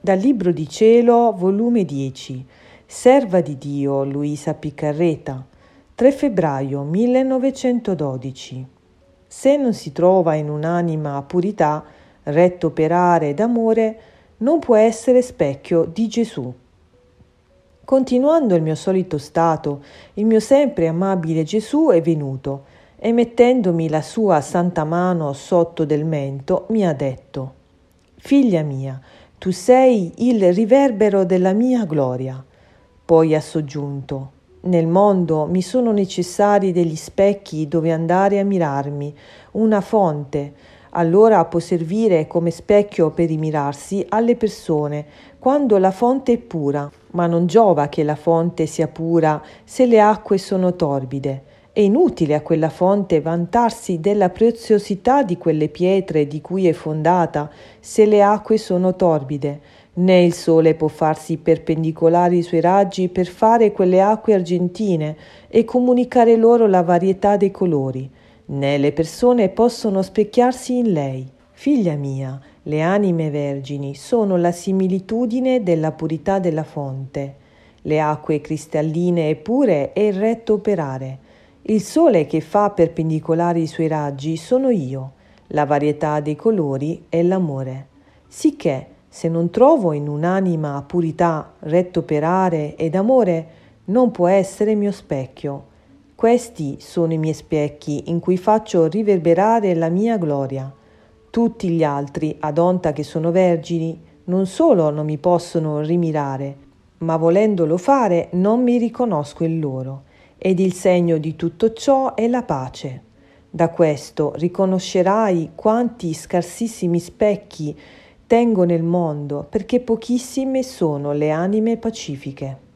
Dal Libro di Cielo, volume 10, Serva di Dio Luisa Piccarreta, 3 febbraio 1912. Se non si trova in un'anima purità, retto operare d'amore, non può essere specchio di Gesù. Continuando il mio solito stato, il mio sempre amabile Gesù è venuto e mettendomi la sua santa mano sotto del mento mi ha detto, Figlia mia, tu sei il riverbero della mia gloria. Poi ha soggiunto, nel mondo mi sono necessari degli specchi dove andare a mirarmi, una fonte, allora può servire come specchio per rimirarsi alle persone quando la fonte è pura, ma non giova che la fonte sia pura se le acque sono torbide. È inutile a quella fonte vantarsi della preziosità di quelle pietre di cui è fondata se le acque sono torbide, né il sole può farsi perpendicolare i suoi raggi per fare quelle acque argentine e comunicare loro la varietà dei colori, né le persone possono specchiarsi in lei. Figlia mia, le anime vergini sono la similitudine della purità della fonte. Le acque cristalline e pure è il retto operare. Il sole che fa perpendicolari i suoi raggi sono io, la varietà dei colori è l'amore. Sicché, se non trovo in un'anima purità, retto operare ed amore, non può essere mio specchio. Questi sono i miei specchi in cui faccio riverberare la mia gloria. Tutti gli altri, ad onta che sono vergini, non solo non mi possono rimirare, ma volendolo fare non mi riconosco in loro ed il segno di tutto ciò è la pace. Da questo riconoscerai quanti scarsissimi specchi tengo nel mondo, perché pochissime sono le anime pacifiche.